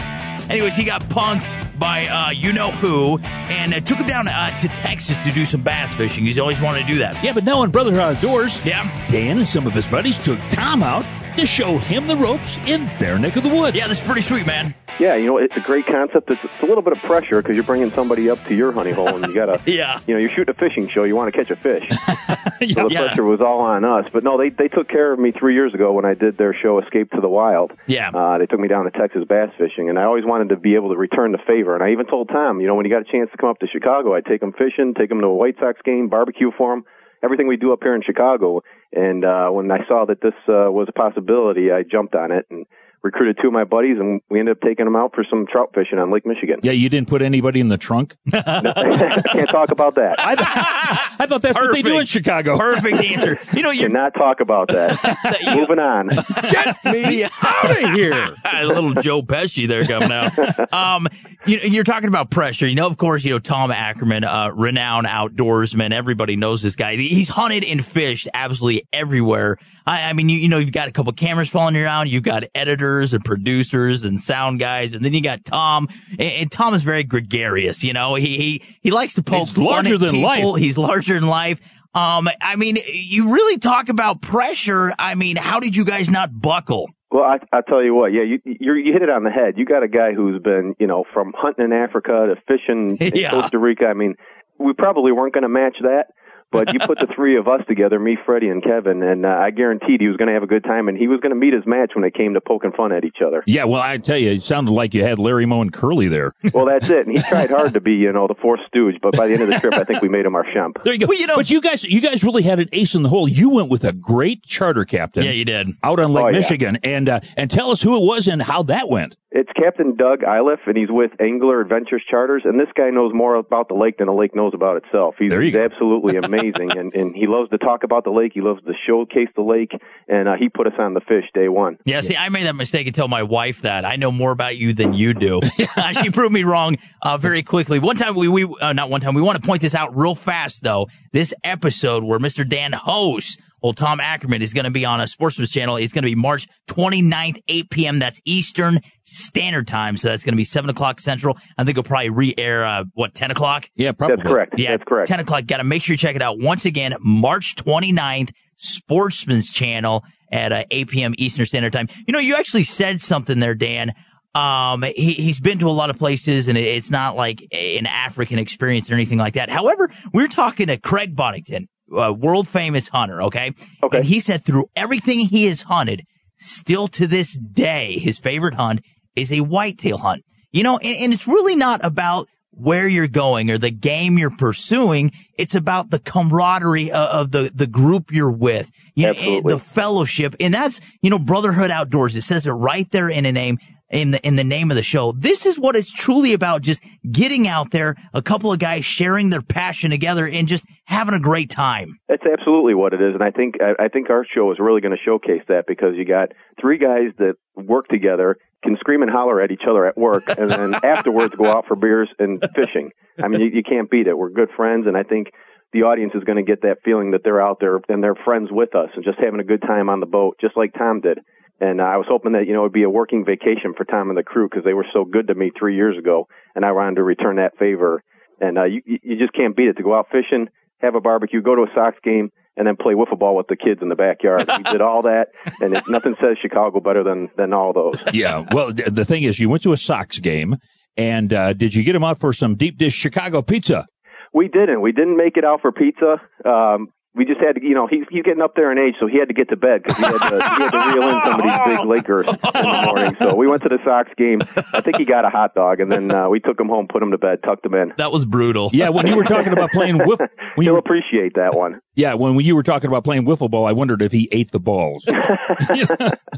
Anyways, he got punked by uh, you know who, and uh, took him down uh, to Texas to do some bass fishing. He's always wanted to do that. Yeah, but now in Brotherhood Outdoors, Yeah. Dan and some of his buddies took Tom out to show him the ropes in their neck of the woods. Yeah, this is pretty sweet, man. Yeah, you know, it's a great concept. It's, it's a little bit of pressure because you're bringing somebody up to your honey hole, and you gotta, Yeah. you know, you're shooting a fishing show. You want to catch a fish, so the Yeah. pressure was all on us. But no, they they took care of me three years ago when I did their show Escape to the Wild. Yeah. uh, they took me down to Texas bass fishing, and I always wanted to be able to return the favor. And I even told Tom, you know, when he got a chance to come up to Chicago, I'd take him fishing, take him to a White Sox game, barbecue for him, everything we do up here in Chicago. And uh, when I saw that this uh, was a possibility, I jumped on it and recruited two of my buddies, and we ended up taking them out for some trout fishing on Lake Michigan. Yeah, you didn't put anybody in the trunk? I can't talk about that. I, I thought that's what they do in Chicago. Perfect answer. You know, you're Cannot talk about that. Moving on. Get me out of here. a little Joe Pesci there coming out. Um, you, you're talking about pressure. You know, of course, you know Tom Ackerman, uh, renowned outdoorsman. Everybody knows this guy. He's hunted and fished absolutely everywhere. I, I mean, you, you know, you've got a couple cameras following you around. You've got editors and producers and sound guys, and then you got Tom. And, and Tom is very gregarious. You know, he he he likes to poke He's larger at than people. life. He's larger than life. Um, I mean, you really talk about pressure. I mean, how did you guys not buckle? Well, I, I tell you what, yeah, you, you you hit it on the head. You got a guy who's been, you know, from hunting in Africa to fishing in Yeah. Costa Rica. I mean, we probably weren't going to match that, but you put the three of us together, me, Freddie, and Kevin, and uh, I guaranteed he was going to have a good time, and he was going to meet his match when it came to poking fun at each other. Yeah, well, I tell you, it sounded like you had Larry Moe and Curly there. Well, that's it. And he tried hard to be, you know, the fourth stooge, but by the end of the trip, I think we made him our chump. There you go. Well, you know- but you guys, you guys really had an ace in the hole. You went with a great charter captain. Yeah, you did. Out on Lake Oh, yeah. Michigan, and uh, and tell us who it was and how that went. It's Captain Doug Iliff, and he's with Angler Adventures Charters. And this guy knows more about the lake than the lake knows about itself. He's, he's absolutely amazing, and, and he loves to talk about the lake. He loves to showcase the lake, and uh, he put us on the fish day one. Yeah, see, I made that mistake and tell my wife that I know more about you than you do. she proved me wrong uh, very quickly. One time, we, we uh, not one time, we want to point this out real fast though. This episode where Mr. Dan hosts, well, Tom Ackerman is going to be on a Sportsman's channel. It's going to be March 29th, 8 p.m. That's Eastern Standard Time. So that's going to be 7 o'clock Central. I think it'll probably re-air, uh, what, 10 o'clock? Yeah, probably. That's correct. Yeah, That's correct. 10 o'clock. Got to make sure you check it out. Once again, March 29th, Sportsman's Channel at uh, 8 p.m. Eastern Standard Time. You know, you actually said something there, Dan. Um, he, he's been to a lot of places and it's not like an African experience or anything like that. However, we're talking to Craig Boddington, a world famous hunter. Okay. Okay. And he said through everything he has hunted, still to this day, his favorite hunt is a whitetail hunt. You know, and, and it's really not about where you're going or the game you're pursuing. It's about the camaraderie of, the, the group you're with, you know, the fellowship. And that's, you know, Brotherhood Outdoors. It says it right there in a name in the in the name of the show. This is what it's truly about just getting out there, a couple of guys sharing their passion together and just having a great time. That's absolutely what it is, and I think I, I think our show is really going to showcase that because you got three guys that work together, can scream and holler at each other at work, and then afterwards go out for beers and fishing. I mean, you, you can't beat it. We're good friends, and I think the audience is going to get that feeling that they're out there and they're friends with us and just having a good time on the boat, just like Tom did. And uh, I was hoping that you know it'd be a working vacation for Tom and the crew because they were so good to me three years ago, and I wanted to return that favor. And uh, you you just can't beat it to go out fishing, have a barbecue, go to a Sox game, and then play wiffle ball with the kids in the backyard. we did all that, and it, nothing says Chicago better than than all those. yeah. Well, the thing is, you went to a Sox game, and uh, did you get him out for some deep dish Chicago pizza? We didn't. We didn't make it out for pizza. Um, we just had to, you know, he's he's getting up there in age, so he had to get to bed because he had to he had to reel in some of these big Lakers in the morning. So we went to the Sox game. I think he got a hot dog, and then uh, we took him home, put him to bed, tucked him in. That was brutal. Yeah, when you were talking about playing wiff, when you He'll were, appreciate that one. yeah, when, when you were talking about playing wiffle ball, I wondered if he ate the balls.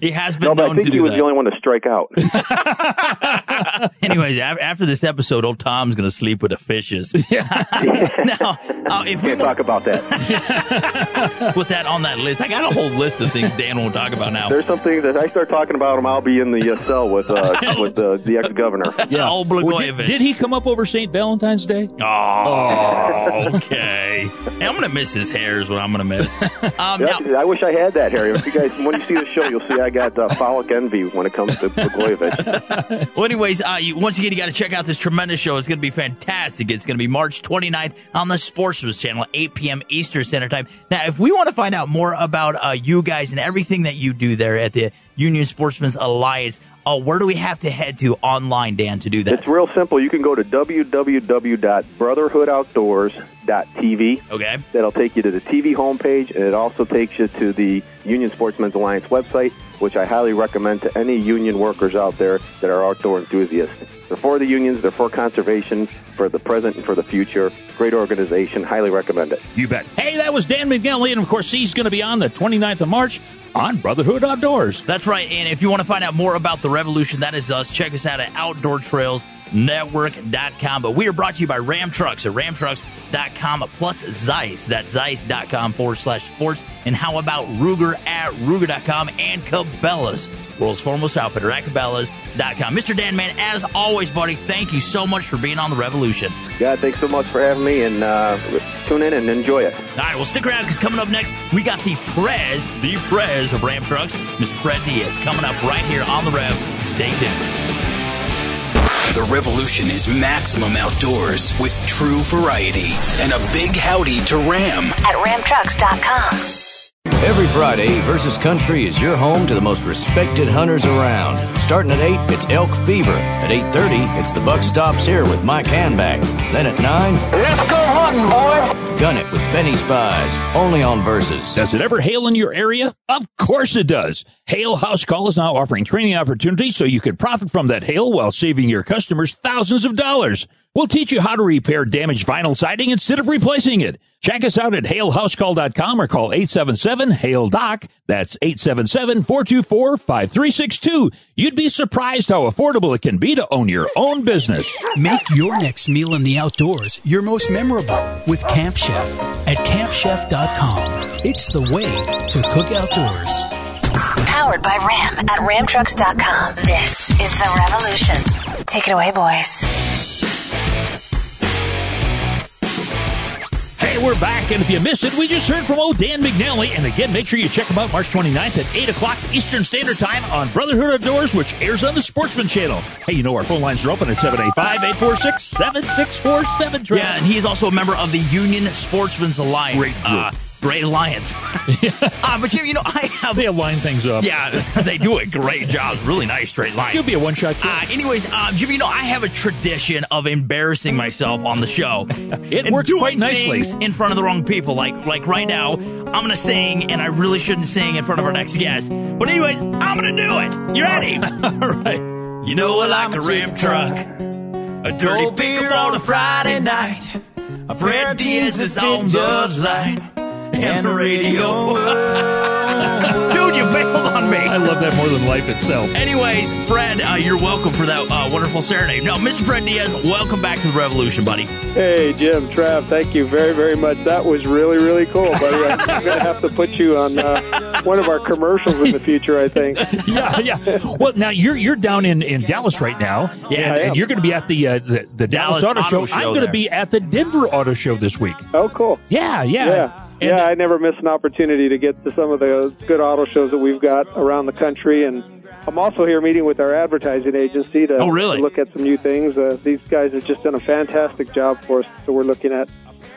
He has been No, but known I think he was that. the only one to strike out. Anyways, af- after this episode, old Tom's going to sleep with the fishes. now, uh, if we Can't talk about that. put that on that list, I got a whole list of things Dan won't talk about now. There's something that I start talking about him, I'll be in the uh, cell with uh, with uh, the ex governor. Yeah. Old Well, Blagojevich. did, did he come up over St. Valentine's Day? Oh, okay. Hey, I'm going to miss his hair is what I'm going to miss. Um, now, I wish I had that, Harry. If you guys, when you see the show, you'll see I got uh, phallic envy when it comes to Blagojevich. well, anyways, uh, you, once again, you got to check out this tremendous show. It's going to be fantastic. It's going to be March 29th on the Sportsman's Channel, 8 p.m. Eastern Standard Time. Now, if we want to find out more about uh, you guys and everything that you do there at the Union Sportsman's Alliance, uh, where do we have to head to online, Dan, to do that? It's real simple. You can go to www.brotherhoodoutdoors.tv. Okay. That'll take you to the TV homepage, and it also takes you to the Union Sportsmen's Alliance website, which I highly recommend to any union workers out there that are outdoor enthusiasts. They're for the unions, they're for conservation, for the present and for the future. Great organization, highly recommend it. You bet. Hey, that was Dan McNally, and of course, he's going to be on the 29th of March on Brotherhood Outdoors. That's right. And if you want to find out more about the revolution, that is us. Check us out at outdoortrailsnetwork.com. But we are brought to you by Ram Trucks at ramtrucks.com plus Zeiss. That's Zeiss.com forward slash sports. And how about Ruger at Ruger.com and Cabela's, world's foremost outfitter at Cabela's.com. Mr. Dan Man, as always, buddy, thank you so much for being on the revolution. Yeah, thanks so much for having me, and uh, tune in and enjoy it. All right, well, stick around because coming up next, we got the Prez, the Prez of Ram Trucks, Mr. Fred Diaz, coming up right here on the Rev. Stay tuned. The revolution is maximum outdoors with true variety and a big howdy to Ram. At ramtrucks.com. Every Friday, Versus Country is your home to the most respected hunters around. Starting at 8, it's Elk Fever. At 8.30, it's The Buck Stops Here with Mike Hanback. Then at 9, Let's go hunting, boy. Gun It with Benny Spies. Only on Versus. Does it ever hail in your area? Of course it does. Hail House Call is now offering training opportunities so you can profit from that hail while saving your customers thousands of dollars. We'll teach you how to repair damaged vinyl siding instead of replacing it. Check us out at hailhousecall.com or call 877-HAIL-DOC. That's 877-424-5362. You'd be surprised how affordable it can be to own your own business. Make your next meal in the outdoors your most memorable with Camp Chef at campchef.com. It's the way to cook outdoors. Powered by Ram at ramtrucks.com. This is the revolution. Take it away, boys. We're back, and if you missed it, we just heard from old Dan McNally. And again, make sure you check him out March 29th at 8 o'clock Eastern Standard Time on Brotherhood Outdoors, which airs on the Sportsman Channel. Hey, you know our phone lines are open at 785-846-7647. Yeah, and he is also a member of the Union Sportsman's Alliance. Great group. Uh, great alliance. uh, but you, you know, I have. They line things up. Yeah, they do a great job. Really nice straight line. You'll be a one-shot Uh, anyways, uh, Jimmy, you know, I have a tradition of embarrassing myself on the show. It and works doing quite nicely. in front of the wrong people. Like, like right now, I'm gonna sing, and I really shouldn't sing in front of our next guest. But anyways, I'm gonna do it. You ready? All right. You know I like a ram truck, a dirty pickup on a Friday night. Fred Diaz is on the line and the radio. Dude, you bailed on me. I love that more than life itself. Anyways, Fred, uh, you're welcome for that uh, wonderful serenade. No, Mr. Fred Diaz, welcome back to the Revolution, buddy. Hey, Jim, Trav, thank you very, very much. That was really, really cool, buddy. I'm going to have to put you on uh, one of our commercials in the future, I think. yeah, yeah. Well, now you're you're down in, in Dallas right now, Yeah, and, I am. and you're going to be at the uh, the, the Dallas, Dallas Auto, Auto Show. Show I'm going to be at the Denver Auto Show this week. Oh, cool. Yeah, yeah. Yeah. Yeah, I never miss an opportunity to get to some of the good auto shows that we've got around the country. And I'm also here meeting with our advertising agency to, Oh, really? to look at some new things. Uh, these guys have just done a fantastic job for us, so we're looking at,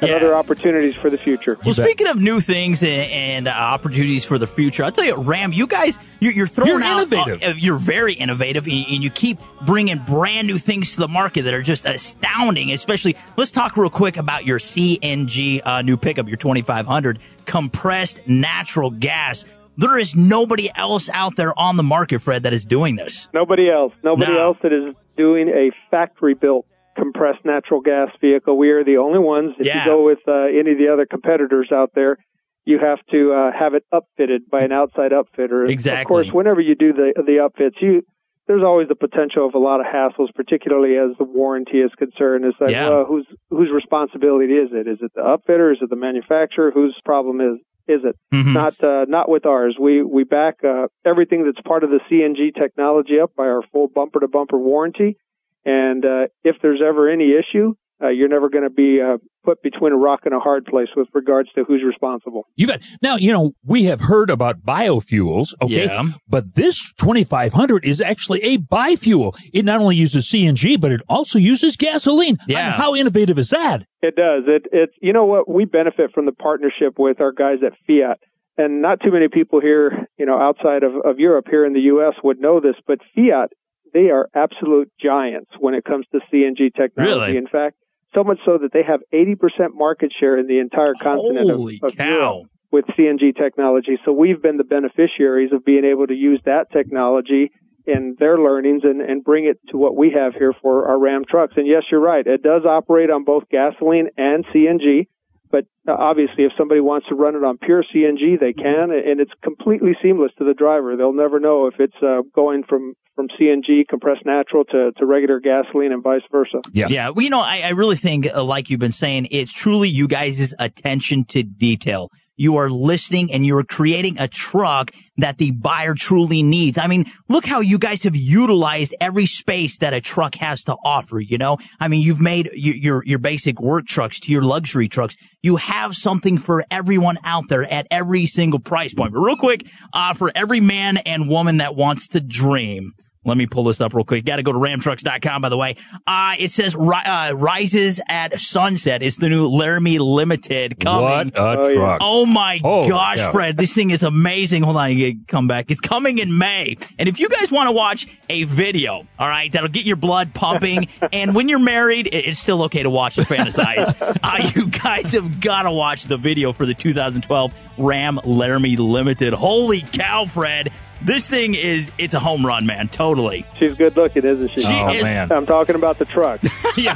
at other opportunities for the future. Well, speaking of new things and, and uh, opportunities for the future, I'll tell you, Ram, you guys, you're, you're throwing You're out. innovative. uh, you're very innovative, and, and you keep bringing brand new things to the market that are just astounding. Especially, let's talk real quick about your CNG uh, new pickup, your 2500 compressed natural gas. There is nobody else out there on the market, Fred, that is doing this. Nobody else. Nobody No. else that is doing a factory built compressed natural gas vehicle. We are the only ones. If Yeah. you go with uh, any of the other competitors out there, you have to uh, have it upfitted by an outside upfitter. Exactly. Of course, whenever you do the the upfits, you there's always the potential of a lot of hassles, particularly as the warranty is concerned. It's like, Yeah. well, whose whose responsibility is it? Is it the upfitter? Is it the manufacturer? Whose problem is is it? Mm-hmm. Not uh, not with ours. We we back uh, everything that's part of the CNG technology up by our full bumper to bumper warranty. And uh, if there's ever any issue, uh, you're never going to be uh, put between a rock and a hard place with regards to who's responsible. You bet. Now, you know, we have heard about biofuels, okay? Yeah. But this 2500 is actually a biofuel. It not only uses CNG, but it also uses gasoline. I mean, Yeah. how innovative is that? It does. It it you know what we benefit from the partnership with our guys at Fiat. And not too many people here, you know, outside of, of Europe here in the US would know this, but Fiat, they are absolute giants when it comes to CNG technology. Really? In fact, so much so that they have 80% market share in the entire continent of- Holy of, cow. Europe with CNG technology. So we've been the beneficiaries of being able to use that technology in their learnings and, and bring it to what we have here for our Ram trucks. And yes, you're right. It does operate on both gasoline and CNG. But uh, obviously, if somebody wants to run it on pure CNG, they can, and it's completely seamless to the driver. They'll never know if it's uh, going from from CNG compressed natural to, to regular gasoline and vice versa. Yeah. Yeah. Well, you know, I, I really think, uh, like you've been saying, it's truly you guys' attention to detail. You are listening and you're creating a truck that the buyer truly needs. I mean, look how you guys have utilized every space that a truck has to offer, you know? I mean, you've made your, your, your basic work trucks to your luxury trucks. You have something for everyone out there at every single price point. But real quick, uh, for every man and woman that wants to dream, let me pull this up real quick. Got to go to ramtrucks.com, by the way. Uh, it says ri- uh, Rises at Sunset. It's the new Laramie Limited coming. What a truck. Oh my Oh, gosh, yeah. Fred. This thing is amazing. Hold on. You get- come back. It's coming in May. And if you guys want to watch a video, all right, that'll get your blood pumping. and when you're married, it's still okay to watch and fantasize. uh, you guys have got to watch the video for the 2012 Ram Laramie Limited. Holy cow, Fred. This thing is, it's a home run, man. Totally. She's good looking, isn't she? She Oh, is- man. I'm talking about the truck. Yeah.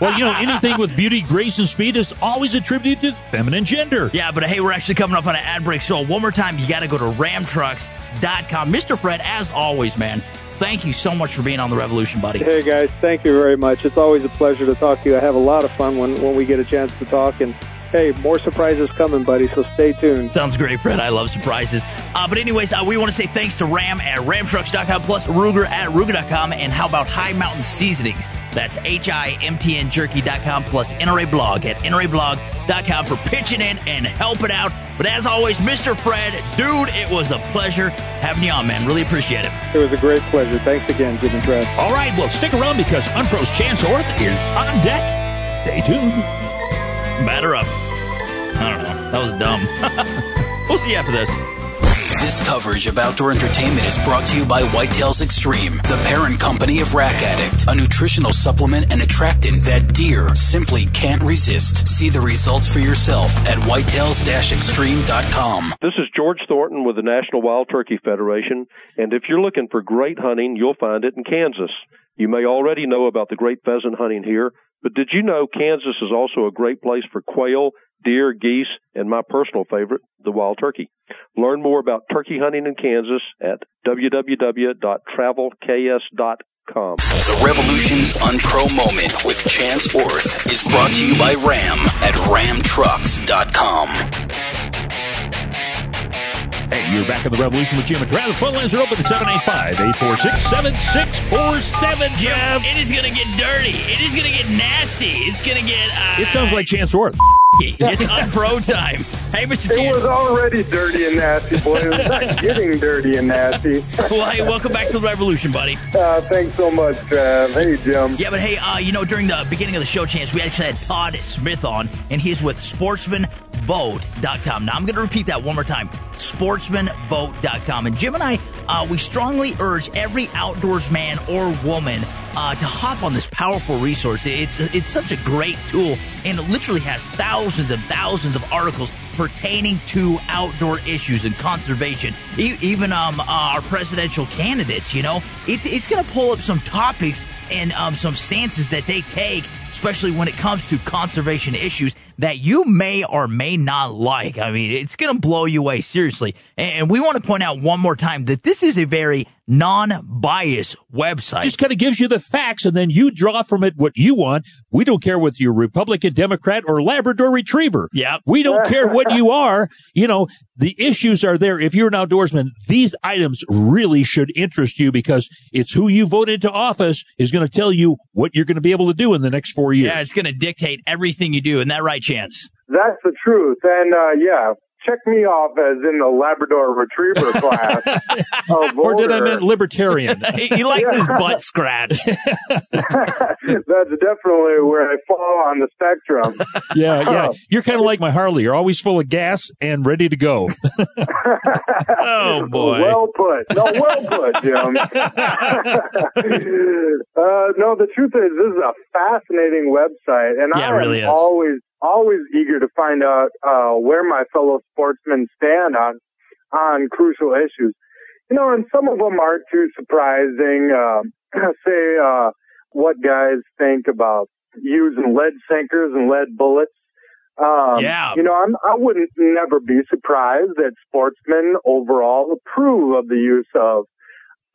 Well, you know, anything with beauty, grace, and speed is always attributed to feminine gender. Yeah, but hey, we're actually coming up on an ad break. So one more time, you got to go to ramtrucks.com. Mr. Fred, as always, man, thank you so much for being on the Revolution, buddy. Hey guys, thank you very much. It's always a pleasure to talk to you. I have a lot of fun when, when we get a chance to talk. And hey, more surprises coming, buddy. So stay tuned. Sounds great, Fred. I love surprises. Uh, but anyways, uh, we want to say thanks to Ram at ramtrucks.com plus Ruger at Ruger.com. And how about High Mountain Seasonings? That's H-I-M-T-N Jerky.com plus NRA Blog at NRAblog.com for pitching in and helping out. But as always, Mr. Fred, dude, it was a pleasure having you on, man. Really appreciate it. It was a great pleasure. Thanks again, Jim and Trev. All right, well, stick around because Unpro's Chance Orth is on deck. Stay tuned. Batter up. I don't know. That was dumb. we'll see you after this. This coverage of outdoor entertainment is brought to you by Whitetails Extreme, the parent company of Rack Addict, a nutritional supplement and attractant that deer simply can't resist. See the results for yourself at whitetails-extreme.com. This is George Thornton with the National Wild Turkey Federation, and if you're looking for great hunting, you'll find it in Kansas. You may already know about the great pheasant hunting here, But did you know Kansas is also a great place for quail, deer, geese, and my personal favorite, the wild turkey? Learn more about turkey hunting in Kansas at www.travelks.com. The Revolution's Unpro Moment with Chance Orth is brought to you by Ram at ramtrucks.com. You're back in the revolution with Jim and. The phone lines are open at 785-846-7647, Jim. It is going to get dirty. It is going to get nasty. It's going to get. Uh, It sounds like Chance Orth. it's unpro time. Hey, Mr. It Chance. was already dirty and nasty, boy. It's not getting dirty and nasty. well, hey, welcome back to the revolution, buddy. Uh, thanks so much, Trav. Hey, Jim. Yeah, but hey, uh, you know, during the beginning of the show, Chance, we actually had Todd Smith on, and he's with sportsmanvote.com. Now, I'm going to repeat that one more time sportsmanvote.com. And Jim and I, uh, we strongly urge every outdoors man or woman uh, to hop on this powerful resource. It's, it's such a great tool, and it literally has thousands and thousands of articles pertaining to outdoor issues and conservation. E- even um, uh, our presidential candidates, you know, it's, it's going to pull up some topics and um, some stances that they take, especially when it comes to conservation issues that you may or may not like. I mean, it's going to blow you away, seriously. And we want to point out one more time that this is a very non-biased website. Just kind of gives you the facts and then you draw from it what you want. We don't care whether you're Republican, Democrat, or Labrador Retriever. Yeah. We don't care what you are. You know, the issues are there. If you're an outdoorsman, these items really should interest you because it's who you voted to office is going to tell you what you're going to be able to do in the next four years. Yeah, it's going to dictate everything you do. Isn't that right, Chance? That's the truth. And, uh, yeah, check me off as in the Labrador Retriever class. or did I voter. mean libertarian? he, he likes his butt scratched. That's definitely where I fall on the spectrum. yeah, yeah. You're kind of like my Harley. You're always full of gas and ready to go. oh boy. Well put. No, well put, Jim. uh, no, the truth is, this is a fascinating website, and Yeah, I am really always, always eager to find out uh, where my fellow sportsmen stand on on crucial issues. You know, and some of them aren't too surprising. Um say uh, what guys think about using lead sinkers and lead bullets. Um, Yeah. You know, I'm, I wouldn't never be surprised that sportsmen overall approve of the use of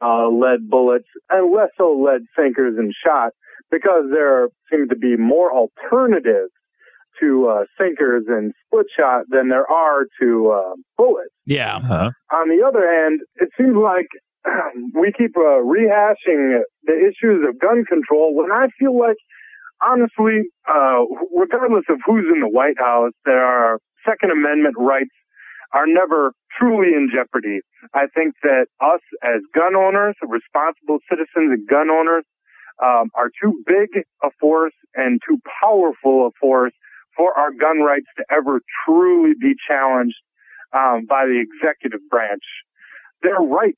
uh, lead bullets and less so lead sinkers and shot because there seem to be more alternatives to uh, sinkers and split shot than there are to uh, bullets. Yeah. On the other hand, it seems like we keep uh, rehashing the issues of gun control when I feel like, honestly, uh, regardless of who's in the White House, there are Second Amendment rights are never truly in jeopardy. I think that us as gun owners, responsible citizens and gun owners, um, are too big a force and too powerful a force for our gun rights to ever truly be challenged um, by the executive branch. They're rights.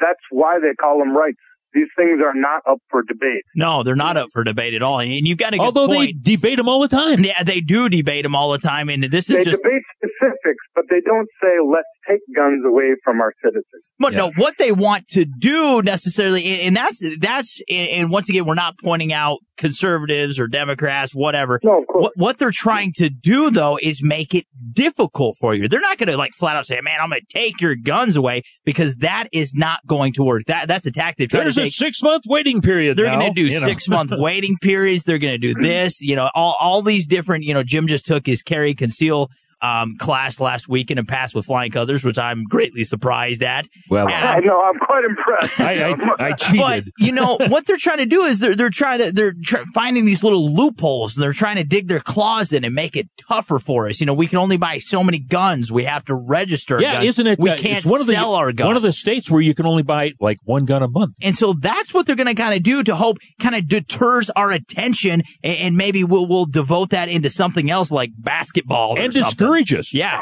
That's why they call them rights. These things are not up for debate. No, they're not up for debate at all. And you've got to. good Although point. they debate them all the time. Yeah, they do debate them all the time. And this is They just. debate specifics, but they don't say, let's take guns away from our citizens. But no, what they want to do necessarily, and and that's that's, and once again, we're not pointing out conservatives or Democrats, whatever. No, of course. What, what they're trying to do though is make it difficult for you. They're not going to like flat out say, "Man, I'm going to take your guns away," because that is not going to work. That that's a tactic. They're trying There's to a six month waiting period. They're going to do you know. six month waiting periods. They're going to do this, you know, all, all these different, you know, Jim just took his carry conceal um, class last weekend and passed with flying colors, which I'm greatly surprised at. Well, I know, I'm quite impressed. I, I, I But cheated. you know what they're trying to do is they're they're trying to they're tr- finding these little loopholes and they're trying to dig their claws in and make it tougher for us. You know, we can only buy so many guns. We have to register. yeah, guns. isn't it? We uh, can't one of the, sell our guns. One of the states where you can only buy like one gun a month. And so that's what they're going to kind of do to hope kind of deters our attention and, and maybe we'll, we'll devote that into something else like basketball or And something. discourage us. Yeah.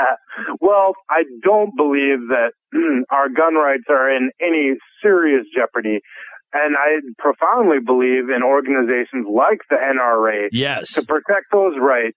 well, I don't believe that our gun rights are in any serious jeopardy. And I profoundly believe in organizations like the NRA Yes. to protect those rights,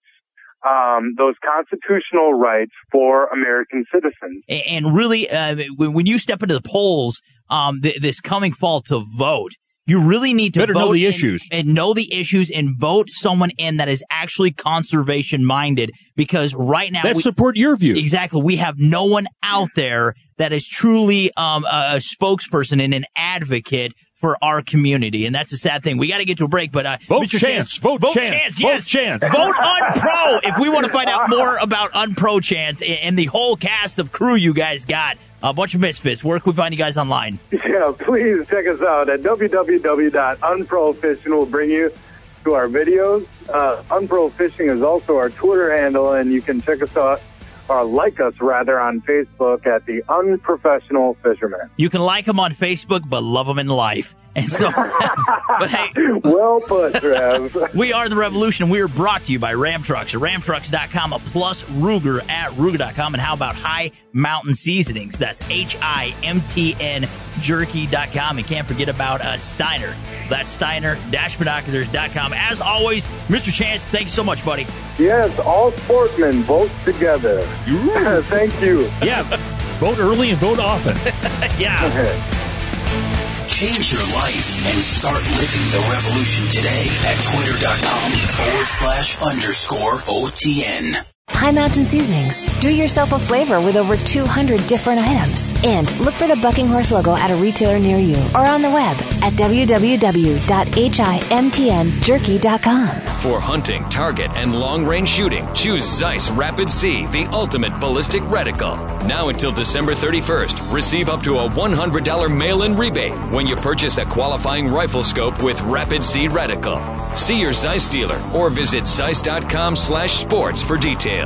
um, those constitutional rights for American citizens. And really, uh, when, when you step into the polls um, th- this coming fall to vote, You really need to Better vote know the and- issues. and know the issues and vote someone in that is actually conservation minded because right now That we, support your view. Exactly. We have no one out there that is truly um, a, a spokesperson and an advocate for our community, and that's a sad thing. We got to get to a break, but uh, Vote Mr. Chance. Vote Chance. Vote yes, Chance. Vote Unpro. if we want to find out more about Unpro Chance and, and the whole cast of crew you guys got, a bunch of misfits. Where can we find you guys online? Yeah, please check us out at www.unprofishing will bring you to our videos. Uh, Unpro Fishing is also our Twitter handle, and you can check us out or like us rather on Facebook at the Unprofessional Fisherman. You can like them on Facebook, but love them in life. And so, but hey, well put, Trev. we are the Revolution. We are brought to you by Ram Trucks at ramtrucks.com plus Ruger at Ruger.com. And how about High Mountain Seasonings? That's H I M T N jerky.com. And can't forget about uh, Steiner. That's Steiner Dash binoculars.com. As always, Mr. Chance, thanks so much, buddy. Yes, all sportsmen vote together. Thank you. Yeah, vote early and vote often. yeah. Change your life and start living the revolution today at twitter.com forward slash underscore OTN. High Mountain Seasonings. Do yourself a flavor with over 200 different items. And look for the Bucking Horse logo at a retailer near you or on the web at www.himtnjerky.com. For hunting, target, and long range shooting, choose Zeiss Rapid Z, the ultimate ballistic reticle. Now until December 31st, receive up to a $100 mail in rebate when you purchase a qualifying rifle scope with Rapid Z reticle. See your Zeiss dealer or visit Zeiss.com slash sports for details.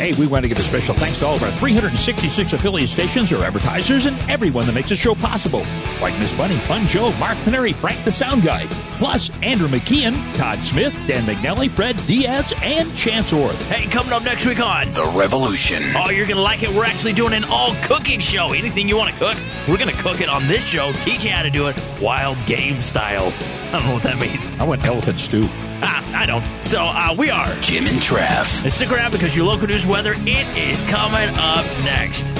Hey, we want to give a special thanks to all of our 366 affiliate stations, our advertisers, and everyone that makes the show possible. Like Miss Bunny, Fun Joe, Mark Paneri, Frank the Sound Guy, plus Andrew McKean, Todd Smith, Dan McNally, Fred Diaz, and Chance Orth. Hey, coming up next week on The Revolution. Oh, you're going to like it. We're actually doing an all cooking show. Anything you want to cook, we're going to cook it on this show, teach you how to do it wild game style. I don't know what that means. I want elephant stew. Ah, I don't. So uh, we are Jim and Trav. And stick around because your local news weather, it is coming up next.